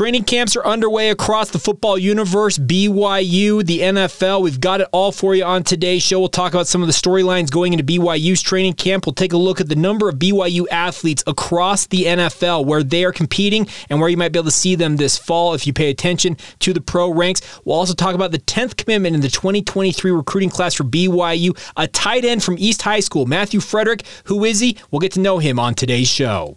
Training camps are underway across the football universe, BYU, the NFL. We've got it all for you on today's show. We'll talk about some of the storylines going into BYU's training camp. We'll take a look at the number of BYU athletes across the NFL, where they are competing and where you might be able to see them this fall if you pay attention to the pro ranks. We'll also talk about the 10th commitment in the 2023 recruiting class for BYU, a tight end from East High School, Matthew Frederick. Who is he? We'll get to know him on today's show.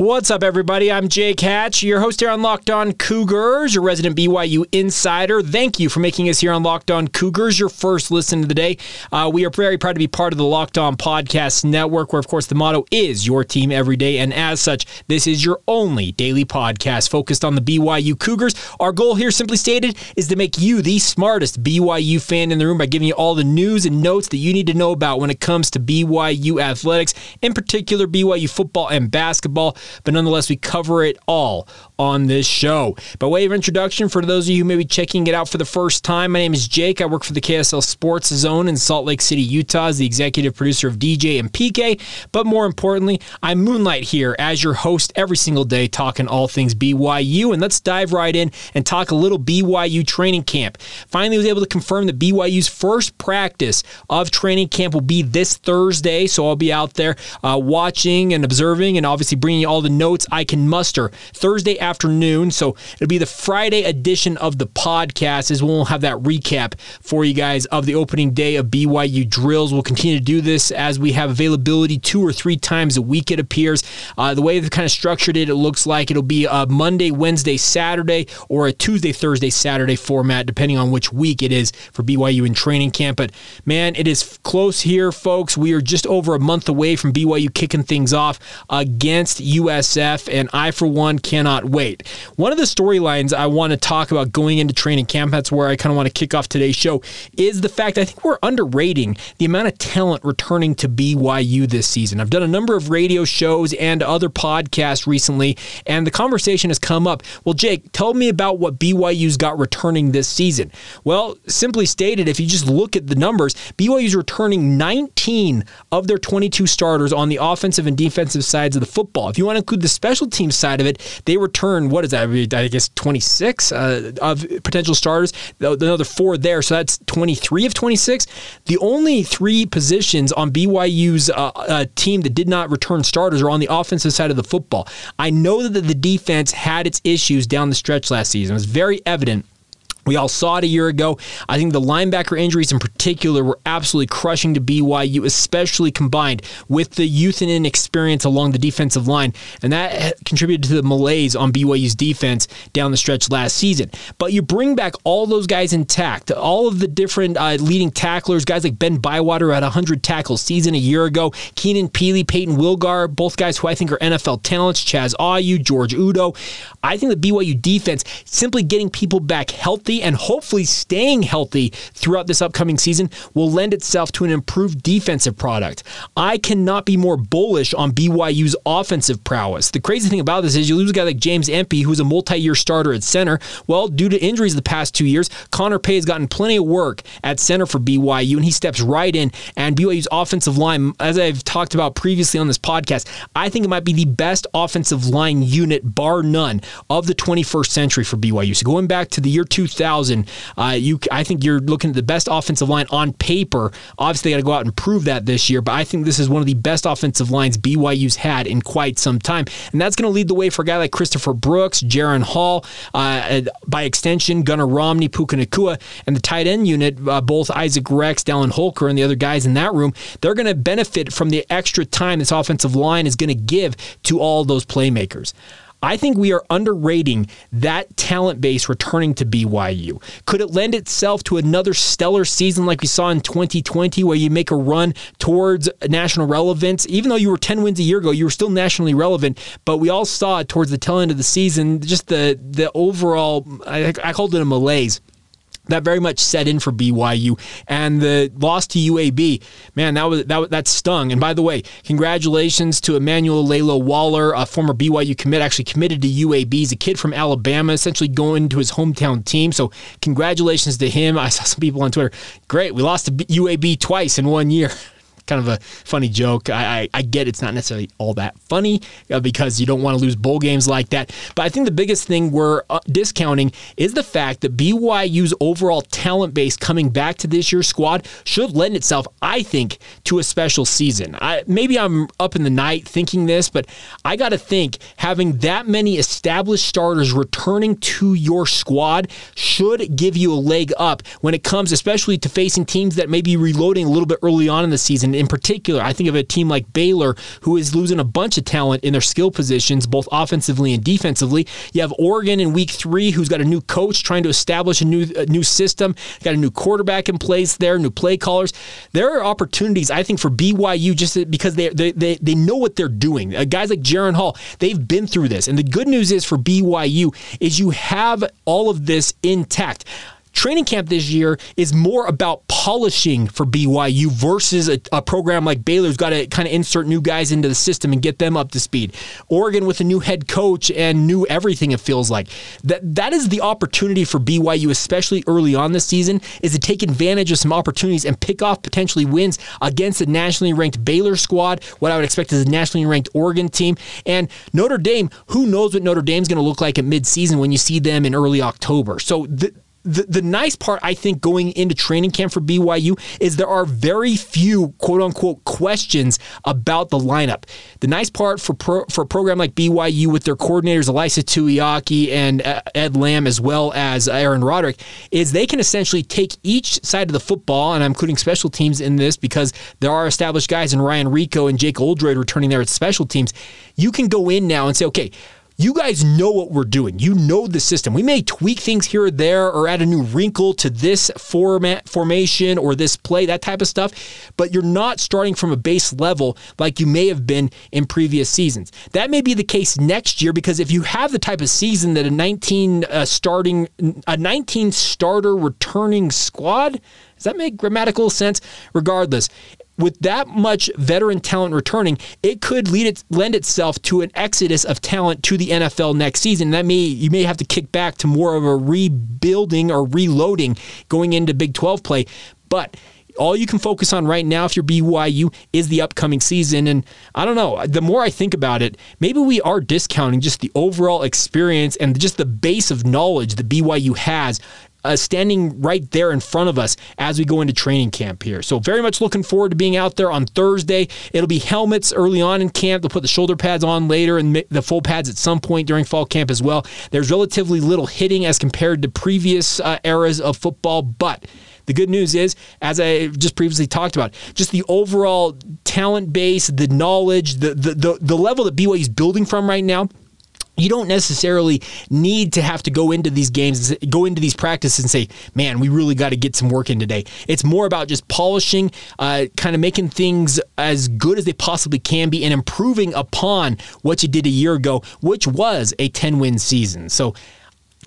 What's up, everybody? I'm Jake Hatch, your host here on Locked On Cougars, your resident BYU insider. Thank you for making us here on Locked On Cougars your first listen of the day. Uh, we are very proud to be part of the Locked On Podcast Network, where, of course, the motto is your team every day. And as such, this is your only daily podcast focused on the BYU Cougars. Our goal here, simply stated, is to make you the smartest BYU fan in the room by giving you all the news and notes that you need to know about when it comes to BYU athletics, in particular, BYU football and basketball but nonetheless, we cover it all on this show. By way of introduction, for those of you who may be checking it out for the first time, my name is Jake. I work for the KSL Sports Zone in Salt Lake City, Utah, as the executive producer of DJ and PK. But more importantly, I'm moonlight here as your host every single day, talking all things BYU. And let's dive right in and talk a little BYU training camp. Finally, was able to confirm that BYU's first practice of training camp will be this Thursday. So I'll be out there uh, watching and observing, and obviously bringing you all the notes I can muster Thursday afternoon. So it'll be the Friday edition of the podcast, as we'll have that recap for you guys of the opening day of BYU drills. We'll continue to do this as we have availability two or three times a week, it appears. Uh, the way they've kind of structured it, it looks like it'll be a Monday, Wednesday, Saturday, or a Tuesday, Thursday, Saturday format, depending on which week it is for BYU in training camp. But man, it is close here, folks. We are just over a month away from BYU kicking things off against USF, and I, for one, cannot wait. One of the storylines I want to talk about going into training camp, that's where I kind of want to kick off today's show, is the fact I think we're underrating the amount of talent returning to BYU this season. I've done a number of radio shows and other podcasts recently, and the conversation has come up. Well, Jake, tell me about what BYU's got returning this season. Well, simply stated, if you just look at the numbers, BYU's returning 19 of their 22 starters on the offensive and defensive sides of the football. If you want to include the special team side of it, they return, what is that? I guess 26 uh, of potential starters, another four there. So that's 23 of 26. The only three positions on BYU's uh, uh, team that did not return starters are on the offensive side of the football. I know that the defense had its issues down the stretch last season. It was very evident we all saw it a year ago. I think the linebacker injuries in particular were absolutely crushing to BYU, especially combined with the youth and inexperience along the defensive line. And that contributed to the malaise on BYU's defense down the stretch last season. But you bring back all those guys intact, all of the different uh, leading tacklers, guys like Ben Bywater at 100 tackles season a year ago, Keenan Pili, Peyton Wilgar, both guys who I think are NFL talents, Chaz Ayu, George Udo. I think the BYU defense simply getting people back healthy and hopefully staying healthy throughout this upcoming season will lend itself to an improved defensive product. I cannot be more bullish on BYU's offensive prowess. The crazy thing about this is you lose a guy like James Empey, who's a multi year starter at center. Well, due to injuries the past two years, Connor Pay has gotten plenty of work at center for BYU, and he steps right in. And BYU's offensive line, as I've talked about previously on this podcast, I think it might be the best offensive line unit, bar none, of the 21st century for BYU. So going back to the year 2000, thousand. Uh, you, I think you're looking at the best offensive line on paper. Obviously, they got to go out and prove that this year. But I think this is one of the best offensive lines BYU's had in quite some time, and that's going to lead the way for a guy like Christopher Brooks, Jaren Hall, uh, by extension, Gunnar Romney, Puka Nacua, and the tight end unit. Uh, both Isaac Rex, Dallin Holker, and the other guys in that room. They're going to benefit from the extra time this offensive line is going to give to all those playmakers. I think we are underrating that talent base returning to BYU. Could it lend itself to another stellar season like we saw in 2020 where you make a run towards national relevance? Even though you were 10 wins a year ago, you were still nationally relevant, but we all saw it towards the tail end of the season just the the overall I, I called it a malaise that very much set in for BYU. And the loss to UAB, man, that was that that stung. And by the way, congratulations to Emmanuel Lalo Waller, a former BYU commit, actually committed to UAB. He's a kid from Alabama, essentially going to his hometown team. So congratulations to him. I saw some people on Twitter. Great, we lost to UAB twice in one year. kind of a funny joke. I, I, I get it's not necessarily all that funny uh, because you don't want to lose bowl games like that. But I think the biggest thing we're uh, discounting is the fact that BYU's overall talent base coming back to this year's squad should lend itself, I think, to a special season. I, maybe I'm up in the night thinking this, but I got to think having that many established starters returning to your squad should give you a leg up when it comes, especially to facing teams that may be reloading a little bit early on in the season in particular, I think of a team like Baylor, who is losing a bunch of talent in their skill positions, both offensively and defensively. You have Oregon in week three, who's got a new coach trying to establish a new a new system, got a new quarterback in place there, new play callers. There are opportunities, I think, for BYU just because they they, they, they know what they're doing. Uh, guys like Jaren Hall, they've been through this. And the good news is for BYU is you have all of this intact training camp this year is more about polishing for BYU versus a, a program like Baylor's got to kind of insert new guys into the system and get them up to speed. Oregon with a new head coach and new everything it feels like. That that is the opportunity for BYU especially early on this season is to take advantage of some opportunities and pick off potentially wins against a nationally ranked Baylor squad, what I would expect is a nationally ranked Oregon team and Notre Dame, who knows what Notre Dame's going to look like at midseason when you see them in early October. So the, the, the nice part, I think, going into training camp for BYU is there are very few quote unquote questions about the lineup. The nice part for pro, for a program like BYU with their coordinators, Ilaisa Tuiaki and uh, Ed Lamb, as well as Aaron Roderick, is they can essentially take each side of the football, and I'm including special teams in this because there are established guys in Ryan Rehkow and Jake Oldroyd returning there at special teams. You can go in now and say, okay, you guys know what we're doing. You know the system. We may tweak things here or there or add a new wrinkle to this format formation or this play, that type of stuff, but you're not starting from a base level like you may have been in previous seasons. That may be the case next year because if you have the type of season that a 19 uh, starting a 19 starter returning squad does that make grammatical sense? Regardless, with that much veteran talent returning, it could lead it, lend itself to an exodus of talent to the NFL next season. That may you may have to kick back to more of a rebuilding or reloading going into Big 12 play, but all you can focus on right now if you're BYU is the upcoming season. And I don't know, the more I think about it, maybe we are discounting just the overall experience and just the base of knowledge that BYU has uh, standing right there in front of us as we go into training camp here. So, very much looking forward to being out there on Thursday. It'll be helmets early on in camp. They'll put the shoulder pads on later and the full pads at some point during fall camp as well. There's relatively little hitting as compared to previous uh, eras of football, but the good news is, as I just previously talked about, just the overall talent base, the knowledge, the the the, the level that BYU is building from right now you don't necessarily need to have to go into these games, go into these practices and say, man, we really got to get some work in today. It's more about just polishing, uh, kind of making things as good as they possibly can be and improving upon what you did a year ago, which was a 10 win season. So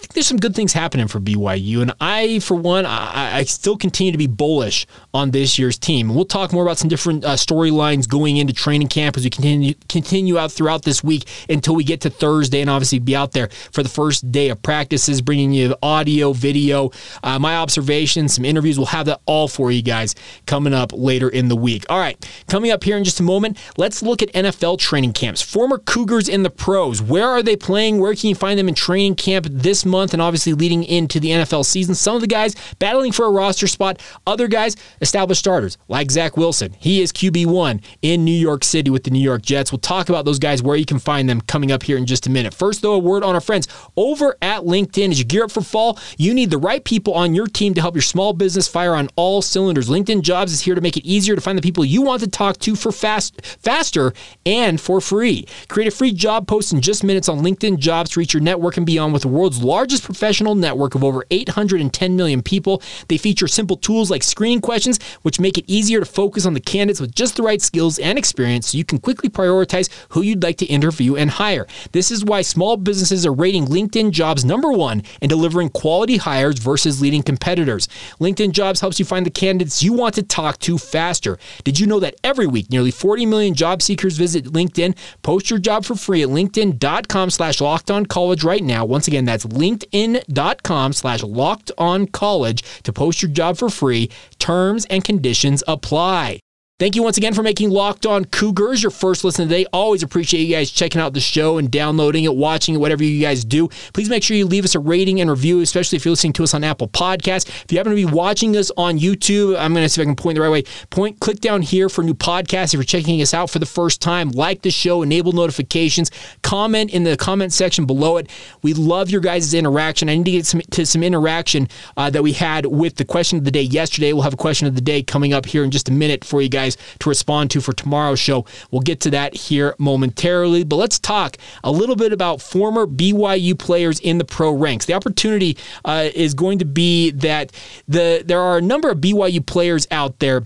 think there's some good things happening for BYU. And I, for one, I, I still continue to be bullish on this year's team. And we'll talk more about some different uh, storylines going into training camp as we continue continue out throughout this week until we get to Thursday and obviously be out there for the first day of practices, bringing you the audio, video, uh, my observations, some interviews. We'll have that all for you guys coming up later in the week. All right, coming up here in just a moment, let's look at NFL training camps. Former Cougars in the pros. Where are they playing? Where can you find them in training camp this month and obviously leading into the NFL season. Some of the guys battling for a roster spot, other guys established starters like Zach Wilson. He is QB1 in New York City with the New York Jets. We'll talk about those guys, where you can find them coming up here in just a minute. First, though, a word on our friends over at LinkedIn. As you gear up for fall, you need the right people on your team to help your small business fire on all cylinders. LinkedIn Jobs is here to make it easier to find the people you want to talk to for fast, faster and for free. Create a free job post in just minutes on LinkedIn Jobs to reach your network and beyond with the world's largest professional network of over 810 million people. They feature simple tools like screening questions, which make it easier to focus on the candidates with just the right skills and experience so you can quickly prioritize who you'd like to interview and hire. This is why small businesses are rating LinkedIn Jobs number one in delivering quality hires versus leading competitors. LinkedIn Jobs helps you find the candidates you want to talk to faster. Did you know that every week nearly 40 million job seekers visit LinkedIn? Post your job for free at linkedin.com slash locked on college right now. Once again, that's linkedin.com slash locked on college to post your job for free. Terms and conditions apply. Thank you once again for making Locked On Cougars your first listen today. Always appreciate you guys checking out the show and downloading it, watching it, whatever you guys do. Please make sure you leave us a rating and review, especially if you're listening to us on Apple Podcasts. If you happen to be watching us on YouTube, I'm going to see if I can point the right way. Point, click down here for new podcasts. If you're checking us out for the first time, like the show, enable notifications, comment in the comment section below it. We love your guys' interaction. I need to get some, to some interaction uh, that we had with the question of the day yesterday. We'll have a question of the day coming up here in just a minute for you guys guys to respond to for tomorrow's show. We'll get to that here momentarily, but let's talk a little bit about former BYU players in the pro ranks. The opportunity uh, is going to be that the there are a number of BYU players out there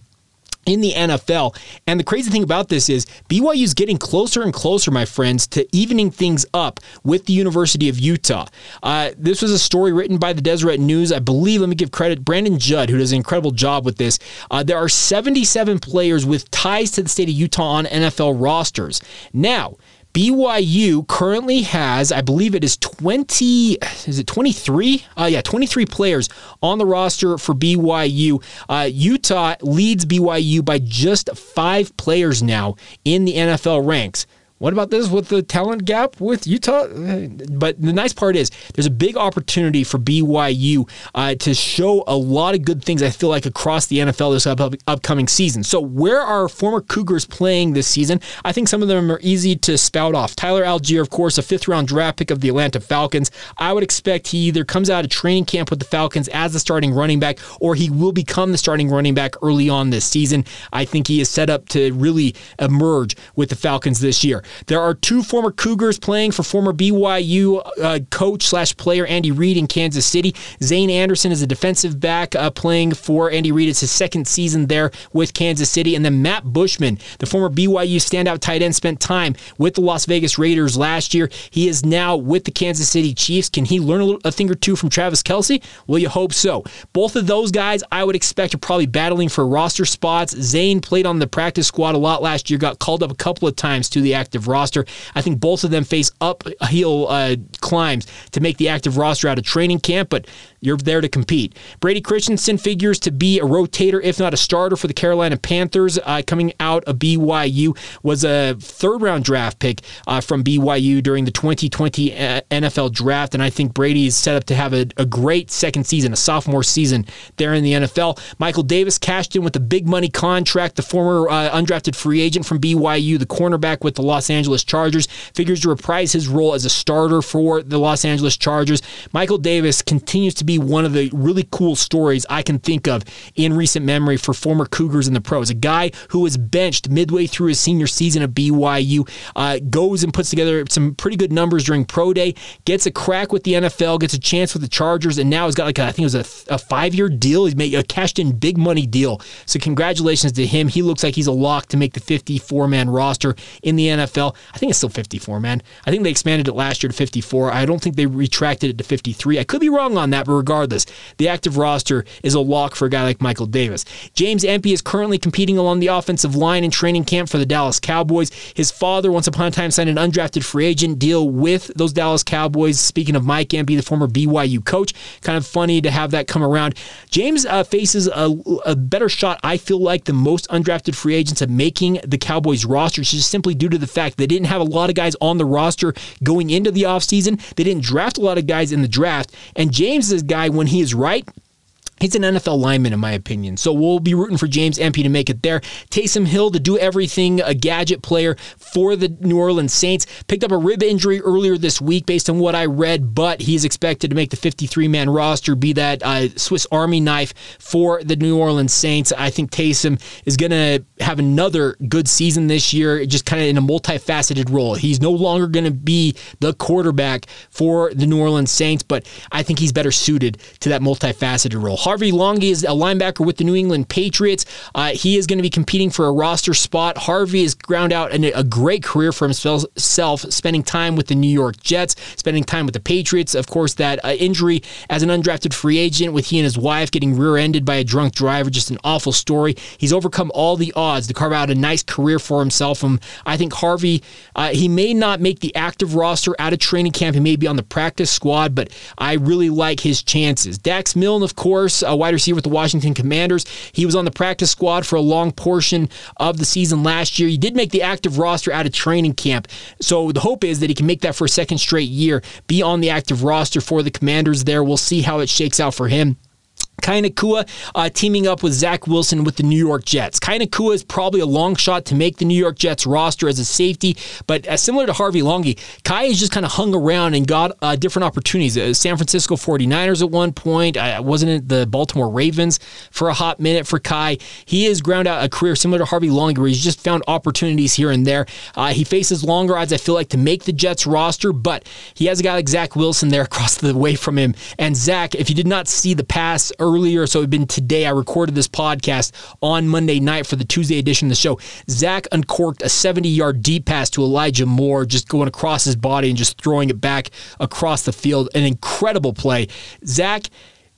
in the NFL. And the crazy thing about this is BYU is getting closer and closer, my friends, to evening things up with the University of Utah. Uh, this was a story written by the Deseret News. I believe, let me give credit, Brandon Judd, who does an incredible job with this. Uh, there are 77 players with ties to the state of Utah on NFL rosters. Now, BYU currently has, I believe it is 20, is it 23? Uh, yeah, 23 players on the roster for BYU. Uh, Utah leads BYU by just five players now in the NFL ranks. What about this with the talent gap with Utah? But the nice part is there's a big opportunity for BYU uh, to show a lot of good things, I feel like, across the NFL this up- upcoming season. So, where are former Cougars playing this season? I think some of them are easy to spout off. Tyler Allgeier, of course, a fifth round draft pick of the Atlanta Falcons. I would expect he either comes out of training camp with the Falcons as the starting running back or he will become the starting running back early on this season. I think he is set up to really emerge with the Falcons this year. There are two former Cougars playing for former BYU uh, coach slash player Andy Reid in Kansas City. Zayne Anderson is a defensive back uh, playing for Andy Reid. It's his second season there with Kansas City. And then Matt Bushman, the former BYU standout tight end, spent time with the Las Vegas Raiders last year. He is now with the Kansas City Chiefs. Can he learn a, little, a thing or two from Travis Kelce? Well, you hope so. Both of those guys, I would expect, are probably battling for roster spots. Zayne played on the practice squad a lot last year, got called up a couple of times to the active roster. I think both of them face uphill uh, climbs to make the active roster out of training camp, but you're there to compete. Brady Christensen figures to be a rotator, if not a starter, for the Carolina Panthers. Uh, coming out of BYU, was a third round draft pick uh, from BYU during the 2020 uh, NFL draft, and I think Brady is set up to have a, a great second season, a sophomore season there in the NFL. Michael Davis cashed in with a big money contract. The former uh, undrafted free agent from BYU, the cornerback with the Los Angeles Chargers, figures to reprise his role as a starter for the Los Angeles Chargers. Michael Davis continues to be one of the really cool stories I can think of in recent memory for former Cougars in the pros. A guy who was benched midway through his senior season at BYU uh, goes and puts together some pretty good numbers during pro day, gets a crack with the NFL, gets a chance with the Chargers, and now he's got like a, I think it was a, a five year deal. He's made a cashed in big money deal. So congratulations to him. He looks like he's a lock to make the 54 man roster in the NFL. I think it's still 54 man. I think they expanded it last year to 54. I don't think they retracted it to 53. I could be wrong on that, but regardless, the active roster is a lock for a guy like Michael Davis. James Empey is currently competing along the offensive line in training camp for the Dallas Cowboys. His father, once upon a time, signed an undrafted free agent deal with those Dallas Cowboys. Speaking of Mike Empey, the former BYU coach, kind of funny to have that come around. James uh, faces a, a, better shot, I feel like, than most undrafted free agents at making the Cowboys roster, just simply due to the fact they didn't have a lot of guys on the roster going into the offseason. They didn't draft a lot of guys in the draft. And James is guy, when he is right, He's an NFL lineman, in my opinion. So we'll be rooting for James Empey to make it there. Taysom Hill to do everything, a gadget player for the New Orleans Saints. Picked up a rib injury earlier this week, based on what I read, but he's expected to make the 53 man roster, be that uh, Swiss Army knife for the New Orleans Saints. I think Taysom is going to have another good season this year, just kind of in a multifaceted role. He's no longer going to be the quarterback for the New Orleans Saints, but I think he's better suited to that multifaceted role. Harvey Langi is a linebacker with the New England Patriots. Uh, he is going to be competing for a roster spot. Harvey has ground out a great career for himself, spending time with the New York Jets, spending time with the Patriots. Of course, that uh, injury as an undrafted free agent with he and his wife getting rear ended by a drunk driver, just an awful story. He's overcome all the odds to carve out a nice career for himself. And I think Harvey, uh, he may not make the active roster out of training camp. He may be on the practice squad, but I really like his chances. Dax Milne, of course, a wide receiver with the Washington Commanders. He was on the practice squad for a long portion of the season last year. He did make the active roster out of training camp. So the hope is that he can make that for a second straight year, be on the active roster for the Commanders there. We'll see how it shakes out for him. Kai Nacua uh, teaming up with Zach Wilson with the New York Jets. Kai Nacua is probably a long shot to make the New York Jets roster as a safety, but uh, similar to Harvey Langi, Kai has just kind of hung around and got uh, different opportunities. Uh, San Francisco 49ers at one point, I wasn't it the Baltimore Ravens for a hot minute for Kai. He has ground out a career similar to Harvey Langi where he's just found opportunities here and there. Uh, he faces longer odds, I feel like, to make the Jets roster, but he has a guy like Zach Wilson there across the way from him. And Zach, if you did not see the pass earlier, so it had been today. I recorded this podcast on Monday night for the Tuesday edition of the show. Zach uncorked a 70 yard deep pass to Elijah Moore, just going across his body and just throwing it back across the field. An incredible play. Zach,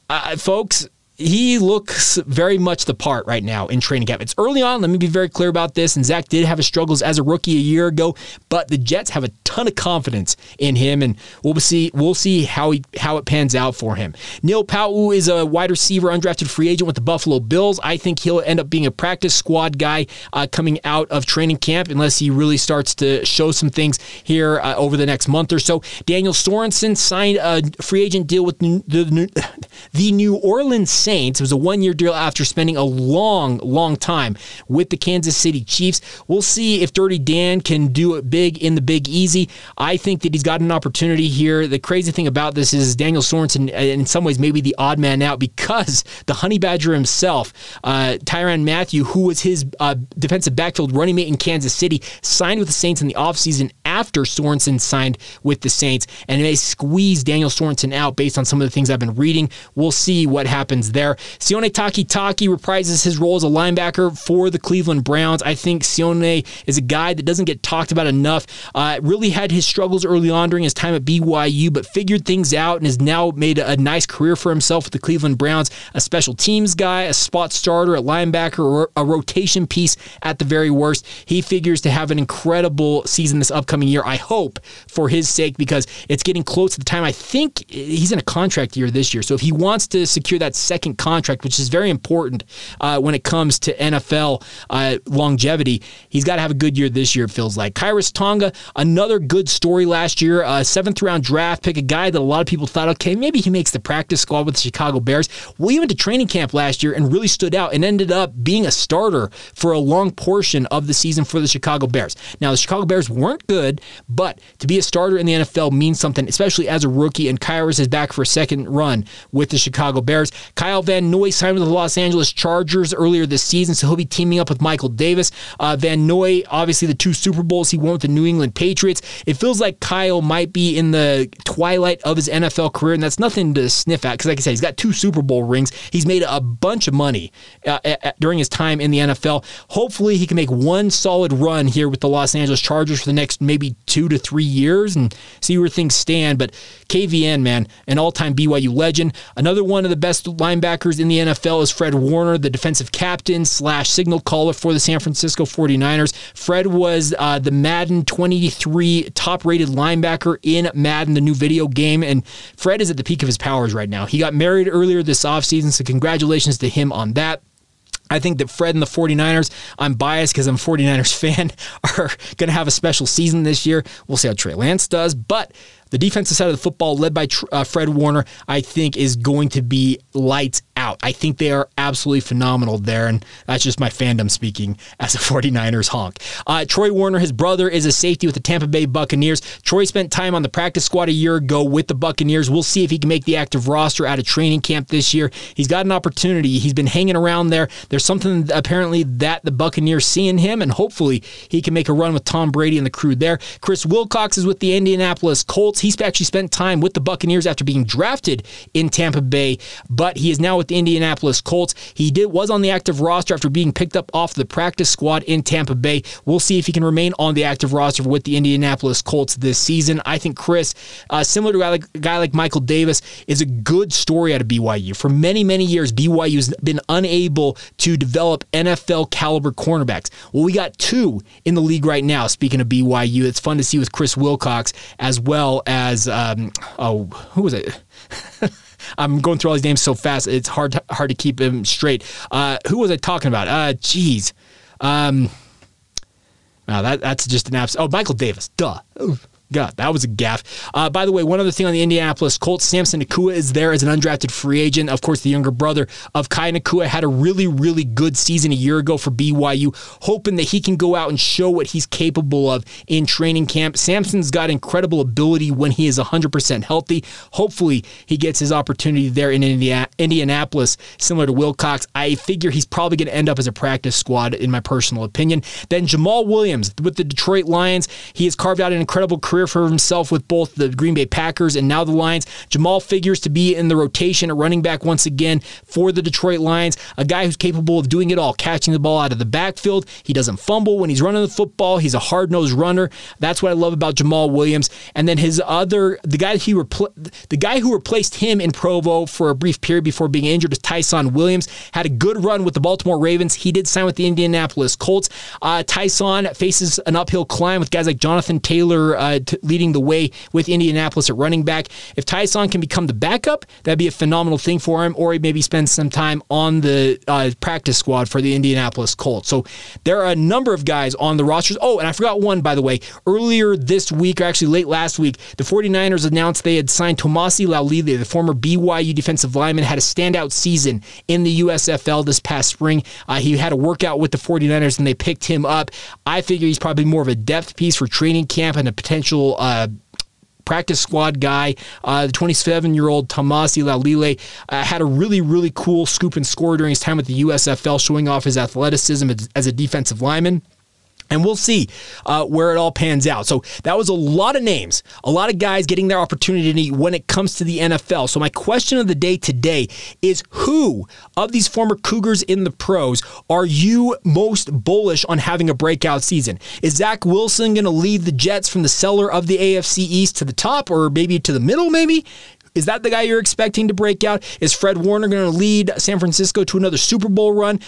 uh, folks, he looks very much the part right now in training camp. It's early on. Let me be very clear about this. And Zach did have his struggles as a rookie a year ago, but the Jets have a ton of confidence in him, and we'll see we'll see how he how it pans out for him. Neil Pau'u is a wide receiver, undrafted free agent with the Buffalo Bills. I think he'll end up being a practice squad guy uh, coming out of training camp, unless he really starts to show some things here uh, over the next month or so. Daniel Sorensen signed a free agent deal with the, the, the New Orleans. Saints. It was a one year deal after spending a long, long time with the Kansas City Chiefs. We'll see if Dirty Dan can do it big in the Big Easy. I think that he's got an opportunity here. The crazy thing about this is Daniel Sorensen, in some ways, maybe the odd man out because the Honey Badger himself, uh, Tyrann Mathieu, who was his uh, defensive backfield running mate in Kansas City, signed with the Saints in the offseason after Sorensen signed with the Saints, and they squeeze Daniel Sorensen out based on some of the things I've been reading. We'll see what happens there. Sione Takitaki reprises his role as a linebacker for the Cleveland Browns. I think Sione is a guy that doesn't get talked about enough. Uh, really had his struggles early on during his time at BYU, but figured things out and has now made a nice career for himself with the Cleveland Browns. A special teams guy, a spot starter at linebacker, or a rotation piece at the very worst. He figures to have an incredible season this upcoming year. I hope for his sake because it's getting close to the time. I think he's in a contract year this year. So if he wants to secure that second contract, which is very important uh, when it comes to NFL uh, longevity. He's got to have a good year this year, it feels like. Khyiris Tonga, another good story last year. Uh, seventh round draft pick, a guy that a lot of people thought, okay, maybe he makes the practice squad with the Chicago Bears. Well, he went to training camp last year and really stood out and ended up being a starter for a long portion of the season for the Chicago Bears. Now, the Chicago Bears weren't good, but to be a starter in the NFL means something, especially as a rookie, and Khyiris is back for a second run with the Chicago Bears. Kyle Van Noy signed with the Los Angeles Chargers earlier this season, so he'll be teaming up with Michael Davis. Uh, Van Noy, obviously, the two Super Bowls he won with the New England Patriots. It feels like Kyle might be in the twilight of his NFL career, and that's nothing to sniff at because, like I said, he's got two Super Bowl rings. He's made a bunch of money uh, at, during his time in the NFL. Hopefully, he can make one solid run here with the Los Angeles Chargers for the next maybe two to three years and see where things stand. But KVN, man, an all time BYU legend. Another one of the best linebackers in the NFL is Fred Warner, the defensive captain slash signal caller for the San Francisco 49ers. Fred was uh, the Madden 23 top rated linebacker in Madden, the new video game. And Fred is at the peak of his powers right now. He got married earlier this offseason, so congratulations to him on that. I think that Fred and the 49ers, I'm biased because I'm a 49ers fan, are going to have a special season this year. We'll see how Trey Lance does, but the defensive side of the football, led by uh, Fred Warner, I think is going to be lights out. I think they are absolutely phenomenal there, and that's just my fandom speaking as a 49ers honk. Uh, Troy Warner, his brother, is a safety with the Tampa Bay Buccaneers. Troy spent time on the practice squad a year ago with the Buccaneers. We'll see if he can make the active roster out of training camp this year. He's got an opportunity. He's been hanging around there. There's something apparently that the Buccaneers see in him, and hopefully he can make a run with Tom Brady and the crew there. Chris Wilcox is with the Indianapolis Colts. He's actually spent time with the Buccaneers after being drafted in Tampa Bay, but he is now with the Indianapolis Colts. He did was on the active roster after being picked up off the practice squad in Tampa Bay. We'll see if he can remain on the active roster with the Indianapolis Colts this season. I think Chris, uh, similar to a guy, like, a guy like Michael Davis, is a good story out of BYU. For many, many years, BYU has been unable to develop NFL caliber cornerbacks. Well, we got two in the league right now. Speaking of BYU, it's fun to see with Chris Wilcox as well as um, oh, who was it? I'm going through all these names so fast; it's hard to, hard to keep them straight. Uh, who was I talking about? Uh, jeez. Um, wow, that that's just an abs. Oh, Michael Davis. Duh. God, that was a gaff. Uh, by the way, one other thing on the Indianapolis Colts, Samson Nacua is there as an undrafted free agent. Of course, the younger brother of Kai Nacua had a really, really good season a year ago for BYU, hoping that he can go out and show what he's capable of in training camp. Samson's got incredible ability when he is 100% healthy. Hopefully, he gets his opportunity there in Indianapolis, similar to Wilcox. I figure he's probably going to end up as a practice squad, in my personal opinion. Then Jamaal Williams with the Detroit Lions. He has carved out an incredible career career for himself with both the Green Bay Packers and now the Lions. Jamaal figures to be in the rotation at running back once again for the Detroit Lions. A guy who's capable of doing it all, catching the ball out of the backfield. He doesn't fumble when he's running the football. He's a hard nosed runner. That's what I love about Jamaal Williams. And then his other, the guy he repl- the guy who replaced him in Provo for a brief period before being injured is Ty'Son Williams. Had a good run with the Baltimore Ravens. He did sign with the Indianapolis Colts. Uh, Ty'Son faces an uphill climb with guys like Jonathan Taylor, uh, leading the way with Indianapolis at running back. If Ty'Son can become the backup, that'd be a phenomenal thing for him, or he maybe spend some time on the uh, practice squad for the Indianapolis Colts. So there are a number of guys on the rosters. Oh, and I forgot one, by the way. Earlier this week, or actually late last week, the 49ers announced they had signed Tomasi Laulile, the former BYU defensive lineman, had a standout season in the USFL this past spring. Uh, he had a workout with the 49ers and they picked him up. I figure he's probably more of a depth piece for training camp and a potential potential uh, practice squad guy. Uh, the 27 year old Tomasi Laulile uh, had a really, really cool scoop and score during his time with the USFL, showing off his athleticism as a defensive lineman. And we'll see uh, where it all pans out. So that was a lot of names, a lot of guys getting their opportunity when it comes to the NFL. So my question of the day today is who of these former Cougars in the pros are you most bullish on having a breakout season? Is Zach Wilson going to lead the Jets from the cellar of the AFC East to the top or maybe to the middle, maybe? Is that the guy you're expecting to break out? Is Fred Warner going to lead San Francisco to another Super Bowl run?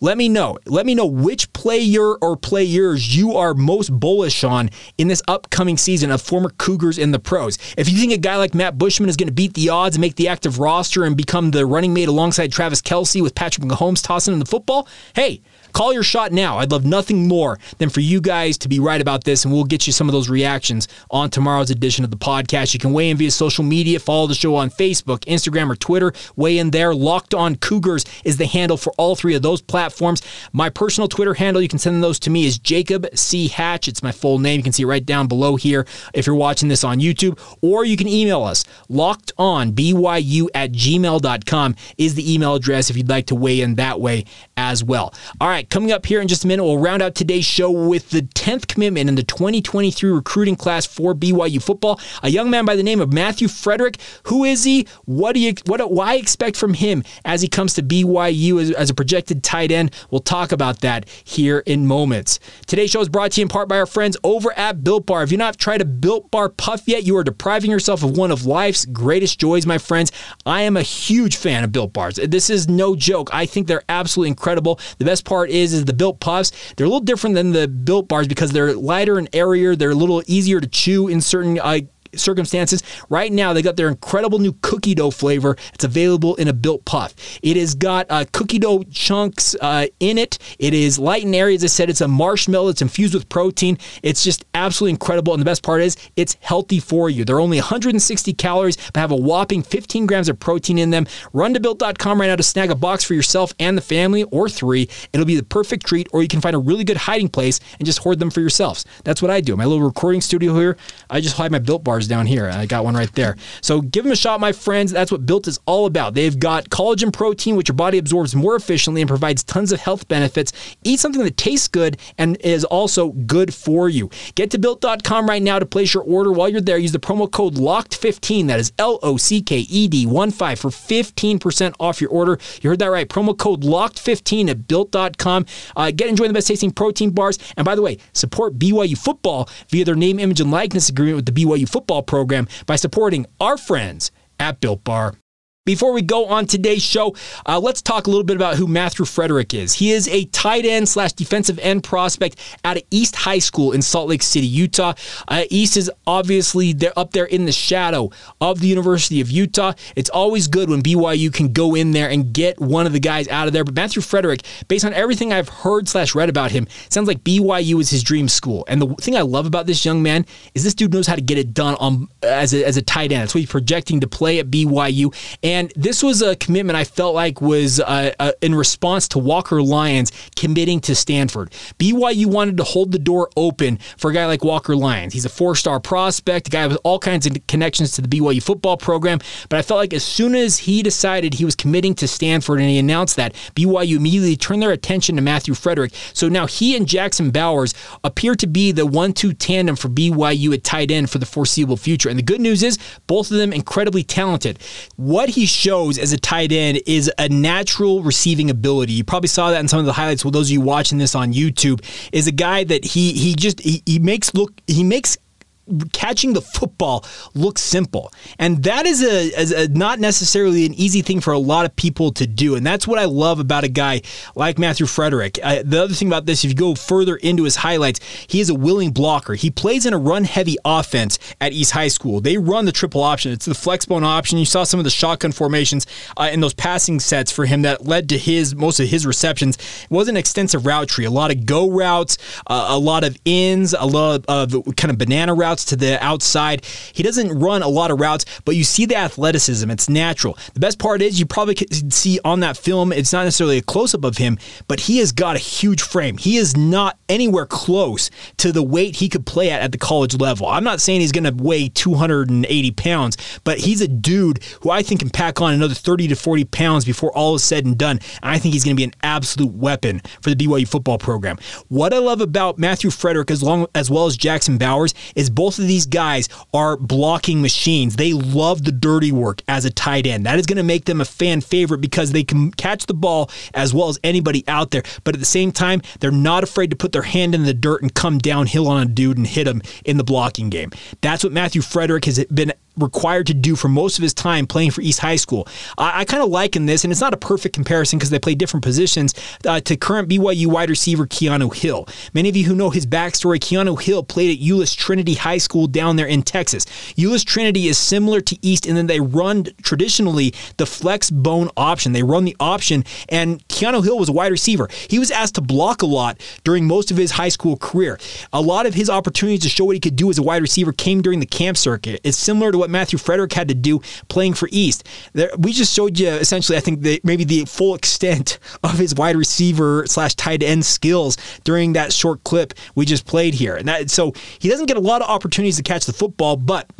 Let me know. Let me know which player or players you are most bullish on in this upcoming season of former Cougars in the pros. If you think a guy like Matt Bushman is going to beat the odds and make the active roster and become the running mate alongside Travis Kelce with Patrick Mahomes tossing in the football, hey, Call your shot now. I'd love nothing more than for you guys to be right about this, and we'll get you some of those reactions on tomorrow's edition of the podcast. You can weigh in via social media. Follow the show on Facebook, Instagram, or Twitter. Weigh in there. Locked on Cougars is the handle for all three of those platforms. My personal Twitter handle, you can send those to me, is Jacob C. Hatch. It's my full name. You can see right down below here if you're watching this on YouTube, or you can email us. Locked on BYU at gmail.com is the email address if you'd like to weigh in that way as well. All right, coming up here in just a minute, we'll round out today's show with the 10th commitment in the 2023 recruiting class for BYU football. A young man by the name of Matthew Frederick. Who is he? What do you what why expect from him as he comes to BYU as, as a projected tight end? We'll talk about that here in moments. Today's show is brought to you in part by our friends over at Built Bar. If you've not tried a Built Bar puff yet, you are depriving yourself of one of life's greatest joys, my friends. I am a huge fan of Built Bars. This is no joke. I think they're absolutely incredible. The best part part is is the built puffs. They're a little different than the built bars because they're lighter and airier. They're a little easier to chew in certain uh, circumstances, right now they got their incredible new cookie dough flavor. It's available in a built puff. It has got uh, cookie dough chunks uh, in it. It is light and airy. As I said, it's a marshmallow. It's infused with protein. It's just absolutely incredible. And the best part is, it's healthy for you. They're only 160 calories, but have a whopping 15 grams of protein in them. Run to built.com right now to snag a box for yourself and the family, or three. It'll be the perfect treat, or you can find a really good hiding place and just hoard them for yourselves. That's what I do. My little recording studio here, I just hide my built bars down here. I got one right there. So give them a shot, my friends. That's what Built is all about. They've got collagen protein, which your body absorbs more efficiently and provides tons of health benefits. Eat something that tastes good and is also good for you. Get to built.com right now to place your order. While you're there, use the promo code LOCKED15. That is L O C K E D 1 5 for 15% off your order. You heard that right. Promo code LOCKED15 at built.com. Uh, get enjoying the best tasting protein bars. And by the way, support BYU football via their name, image, and likeness agreement with the BYU football program by supporting our friends at Built Bar. Before we go on today's show, uh, let's talk a little bit about who Matthew Frederick is. He is a tight end slash defensive end prospect out of East High School in Salt Lake City, Utah. Uh, East is obviously they're up there in the shadow of the University of Utah. It's always good when BYU can go in there and get one of the guys out of there. But Matthew Frederick, based on everything I've heard slash read about him, sounds like BYU is his dream school. And the thing I love about this young man is this dude knows how to get it done on as a, as a tight end. That's what he's projecting to play at BYU. And and this was a commitment I felt like was uh, uh, in response to Walker Lyons committing to Stanford. BYU wanted to hold the door open for a guy like Walker Lyons. He's a four star prospect, a guy with all kinds of connections to the BYU football program. But I felt like as soon as he decided he was committing to Stanford and he announced that, BYU immediately turned their attention to Matthew Frederick. So now he and Jackson Bowers appear to be the one two tandem for BYU at tight end for the foreseeable future. And the good news is both of them incredibly talented. What he shows as a tight end is a natural receiving ability. You probably saw that in some of the highlights. Well, those of you watching this on YouTube, is a guy that he he just he, he makes look he makes catching the football looks simple. And that is a, a, not necessarily an easy thing for a lot of people to do. And that's what I love about a guy like Matthew Frederick. Uh, the other thing about this, if you go further into his highlights, he is a willing blocker. He plays in a run heavy offense at East High School. They run the triple option, it's the flexbone option. You saw some of the shotgun formations uh, in those passing sets for him that led to his most of his receptions. It was an extensive route tree, a lot of go routes, uh, a lot of ins, a lot of kind of banana routes routes to the outside. He doesn't run a lot of routes, but you see the athleticism. It's natural. The best part is you probably can see on that film, it's not necessarily a close up of him, but he has got a huge frame. He is not anywhere close to the weight he could play at at the college level. I'm not saying he's going to weigh 280 pounds, but he's a dude who I think can pack on another 30 to 40 pounds before all is said and done. And I think he's going to be an absolute weapon for the BYU football program. What I love about Matthew Frederick, as long as well as Jackson Bowers, is both both of these guys are blocking machines. They love the dirty work as a tight end. That is going to make them a fan favorite because they can catch the ball as well as anybody out there. But at the same time, they're not afraid to put their hand in the dirt and come downhill on a dude and hit him in the blocking game. That's what Matthew Frederick has been required to do for most of his time playing for East High School. I, I kind of liken this, and it's not a perfect comparison because they play different positions, uh, to current BYU wide receiver Keanu Hill. Many of you who know his backstory, Keanu Hill played at Euless Trinity High School down there in Texas. Euless Trinity is similar to East in that they run traditionally the flex bone option. They run the option, and Keanu Hill was a wide receiver. He was asked to block a lot during most of his high school career. A lot of his opportunities to show what he could do as a wide receiver came during the camp circuit. It's similar to what what Matthew Frederick had to do playing for East. There, we just showed you essentially, I think, the, maybe the full extent of his wide receiver slash tight end skills during that short clip we just played here. And that, so he doesn't get a lot of opportunities to catch the football, but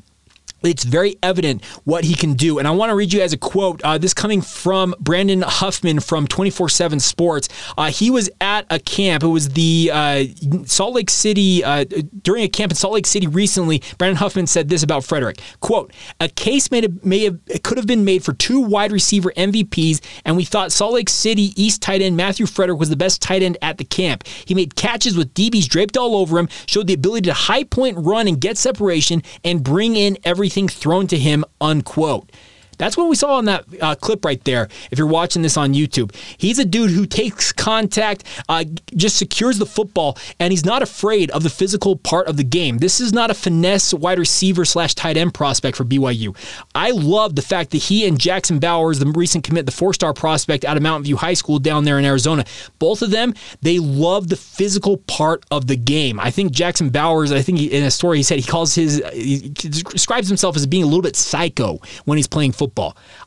it's very evident what he can do. And I want to read you guys a quote. Uh, this coming from Brandon Huffman from 24 7 Sports. Uh, he was at a camp. It was the uh, Salt Lake City, uh, during a camp in Salt Lake City recently. Brandon Huffman said this about Frederick quote, A case may have, may have, could have been made for two wide receiver MVPs, and we thought Salt Lake City East tight end Matthew Frederick was the best tight end at the camp. He made catches with DBs draped all over him, showed the ability to high point run and get separation, and bring in every everything thrown to him, unquote. That's what we saw on that uh, clip right there. If you're watching this on YouTube, he's a dude who takes contact, uh, just secures the football, and he's not afraid of the physical part of the game. This is not a finesse wide receiver slash tight end prospect for BYU. I love the fact that he and Jackson Bowers, the recent commit, the four star prospect out of Mountain View High School down there in Arizona, both of them, they love the physical part of the game. I think Jackson Bowers, I think in a story he said he calls his, he describes himself as being a little bit psycho when he's playing football.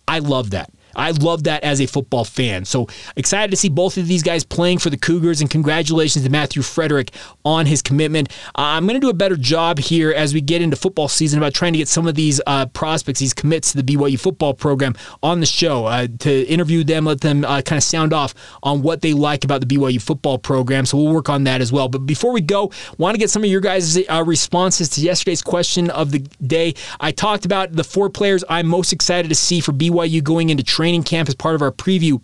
I love that. I love that as a football fan. So excited to see both of these guys playing for the Cougars, and congratulations to Matthew Frederick on his commitment. Uh, I'm going to do a better job here as we get into football season about trying to get some of these uh, prospects, these commits to the BYU football program on the show uh, to interview them, let them uh, kind of sound off on what they like about the BYU football program. So we'll work on that as well. But before we go, want to get some of your guys' uh, responses to yesterday's question of the day. I talked about the four players I'm most excited to see for BYU going into training camp as part of our preview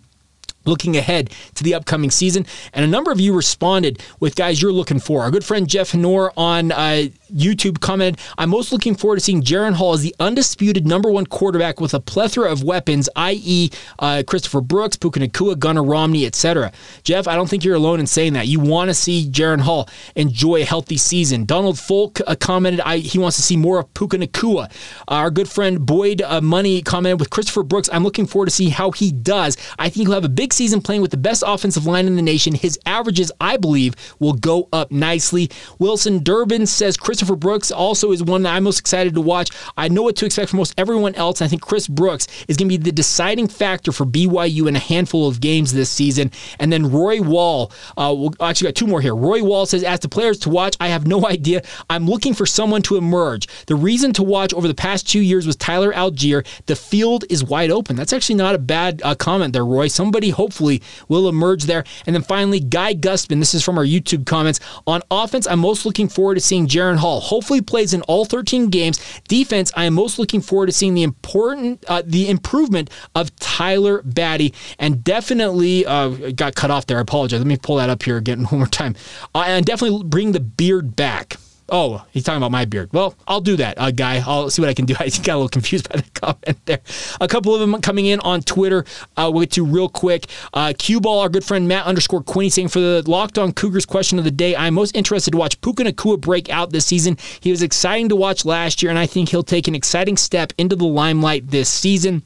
looking ahead to the upcoming season. And a number of you responded with guys you're looking for. Our good friend Jeff Hanor on uh, YouTube commented, I'm most looking forward to seeing Jaren Hall as the undisputed number one quarterback with a plethora of weapons, i.e., uh, Christopher Brooks, Puka Nacua, Gunnar Romney, etc. Jeff, I don't think you're alone in saying that. You want to see Jaren Hall enjoy a healthy season. Donald Folk uh, commented I, he wants to see more of Puka Nacua. our good friend Boyd uh, Money commented with Christopher Brooks, I'm looking forward to see how he does. I think he'll have a big season playing with the best offensive line in the nation. His averages, I believe, will go up nicely. Wilson Durbin says Christopher Brooks also is one that I'm most excited to watch. I know what to expect from most everyone else. I think Chris Brooks is going to be the deciding factor for BYU in a handful of games this season. And then Roy Wall, uh, we'll actually got two more here. Roy Wall says, as the players to watch, I have no idea. I'm looking for someone to emerge. The reason to watch over the past two years was Tyler Allgeier. The field is wide open. That's actually not a bad uh, comment there, Roy. Somebody hopefully will emerge there. And then finally, Guy Gustman. This is from our YouTube comments. On offense, I'm most looking forward to seeing Jaren Hall. Hopefully, plays in all 13 games. Defense, I am most looking forward to seeing the important, uh, the improvement of Tyler Batty, and definitely uh, got cut off there. I apologize. Let me pull that up here again one more time. Uh, and definitely bring the beard back. Oh, he's talking about my beard. Well, I'll do that, uh, guy. I'll see what I can do. I got a little confused by the comment there. A couple of them coming in on Twitter. Uh, we'll get to real quick. Uh, Cue Ball, our good friend Matt underscore Quinny saying for the Locked On Cougars question of the day, I'm most interested to watch Puka Nacua break out this season. He was exciting to watch last year, and I think he'll take an exciting step into the limelight this season.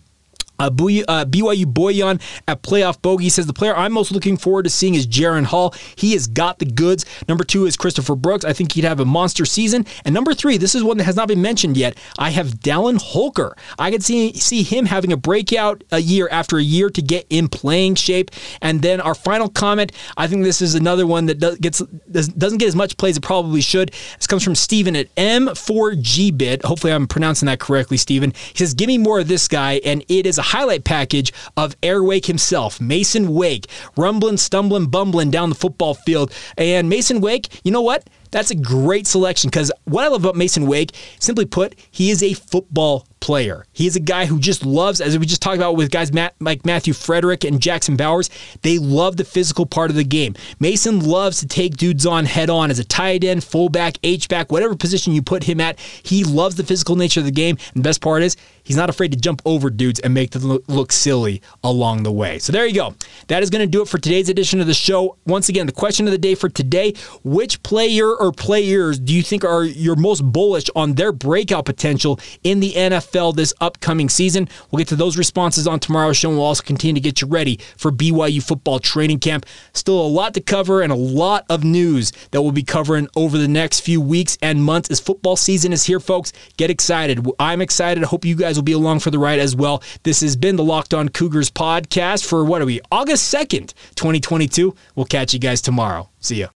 Uh, BYU Boyan at Playoff Bogey says the player I'm most looking forward to seeing is Jaren Hall. He has got the goods. Number two is Christopher Brooks. I think he'd have a monster season. And number three, this is one that has not been mentioned yet. I have Dallin Holker. I could see see him having a breakout a year after a year to get in playing shape. And then our final comment. I think this is another one that does, gets doesn't get as much play as it probably should. This comes from Steven at M4GBit. Hopefully, I'm pronouncing that correctly, Steven. He says, "Give me more of this guy," and it is a highlight package of Airwake himself, Masen Wake, rumbling, stumbling, bumbling down the football field. And Masen Wake, you know what? That's a great selection because what I love about Masen Wake, simply put, he is a football player. He is a guy who just loves, as we just talked about with guys Matt, like Matthew Frederick and Jackson Bowers, they love the physical part of the game. Masen loves to take dudes on head on as a tight end, fullback, H-back, whatever position you put him at. He loves the physical nature of the game. And the best part is, he's not afraid to jump over dudes and make them look silly along the way. So there you go. That is going to do it for today's edition of the show. Once again, the question of the day for today which player or players do you think are your most bullish on their breakout potential in the NFL? NFL this upcoming season. We'll get to those responses on tomorrow's show, and we'll also continue to get you ready for BYU football training camp. Still a lot to cover and a lot of news that we'll be covering over the next few weeks and months as football season is here, folks. Get excited. I'm excited. I hope you guys will be along for the ride as well. This has been the Locked On Cougars podcast for what are we, August 2nd, 2022. We'll catch you guys tomorrow. See ya.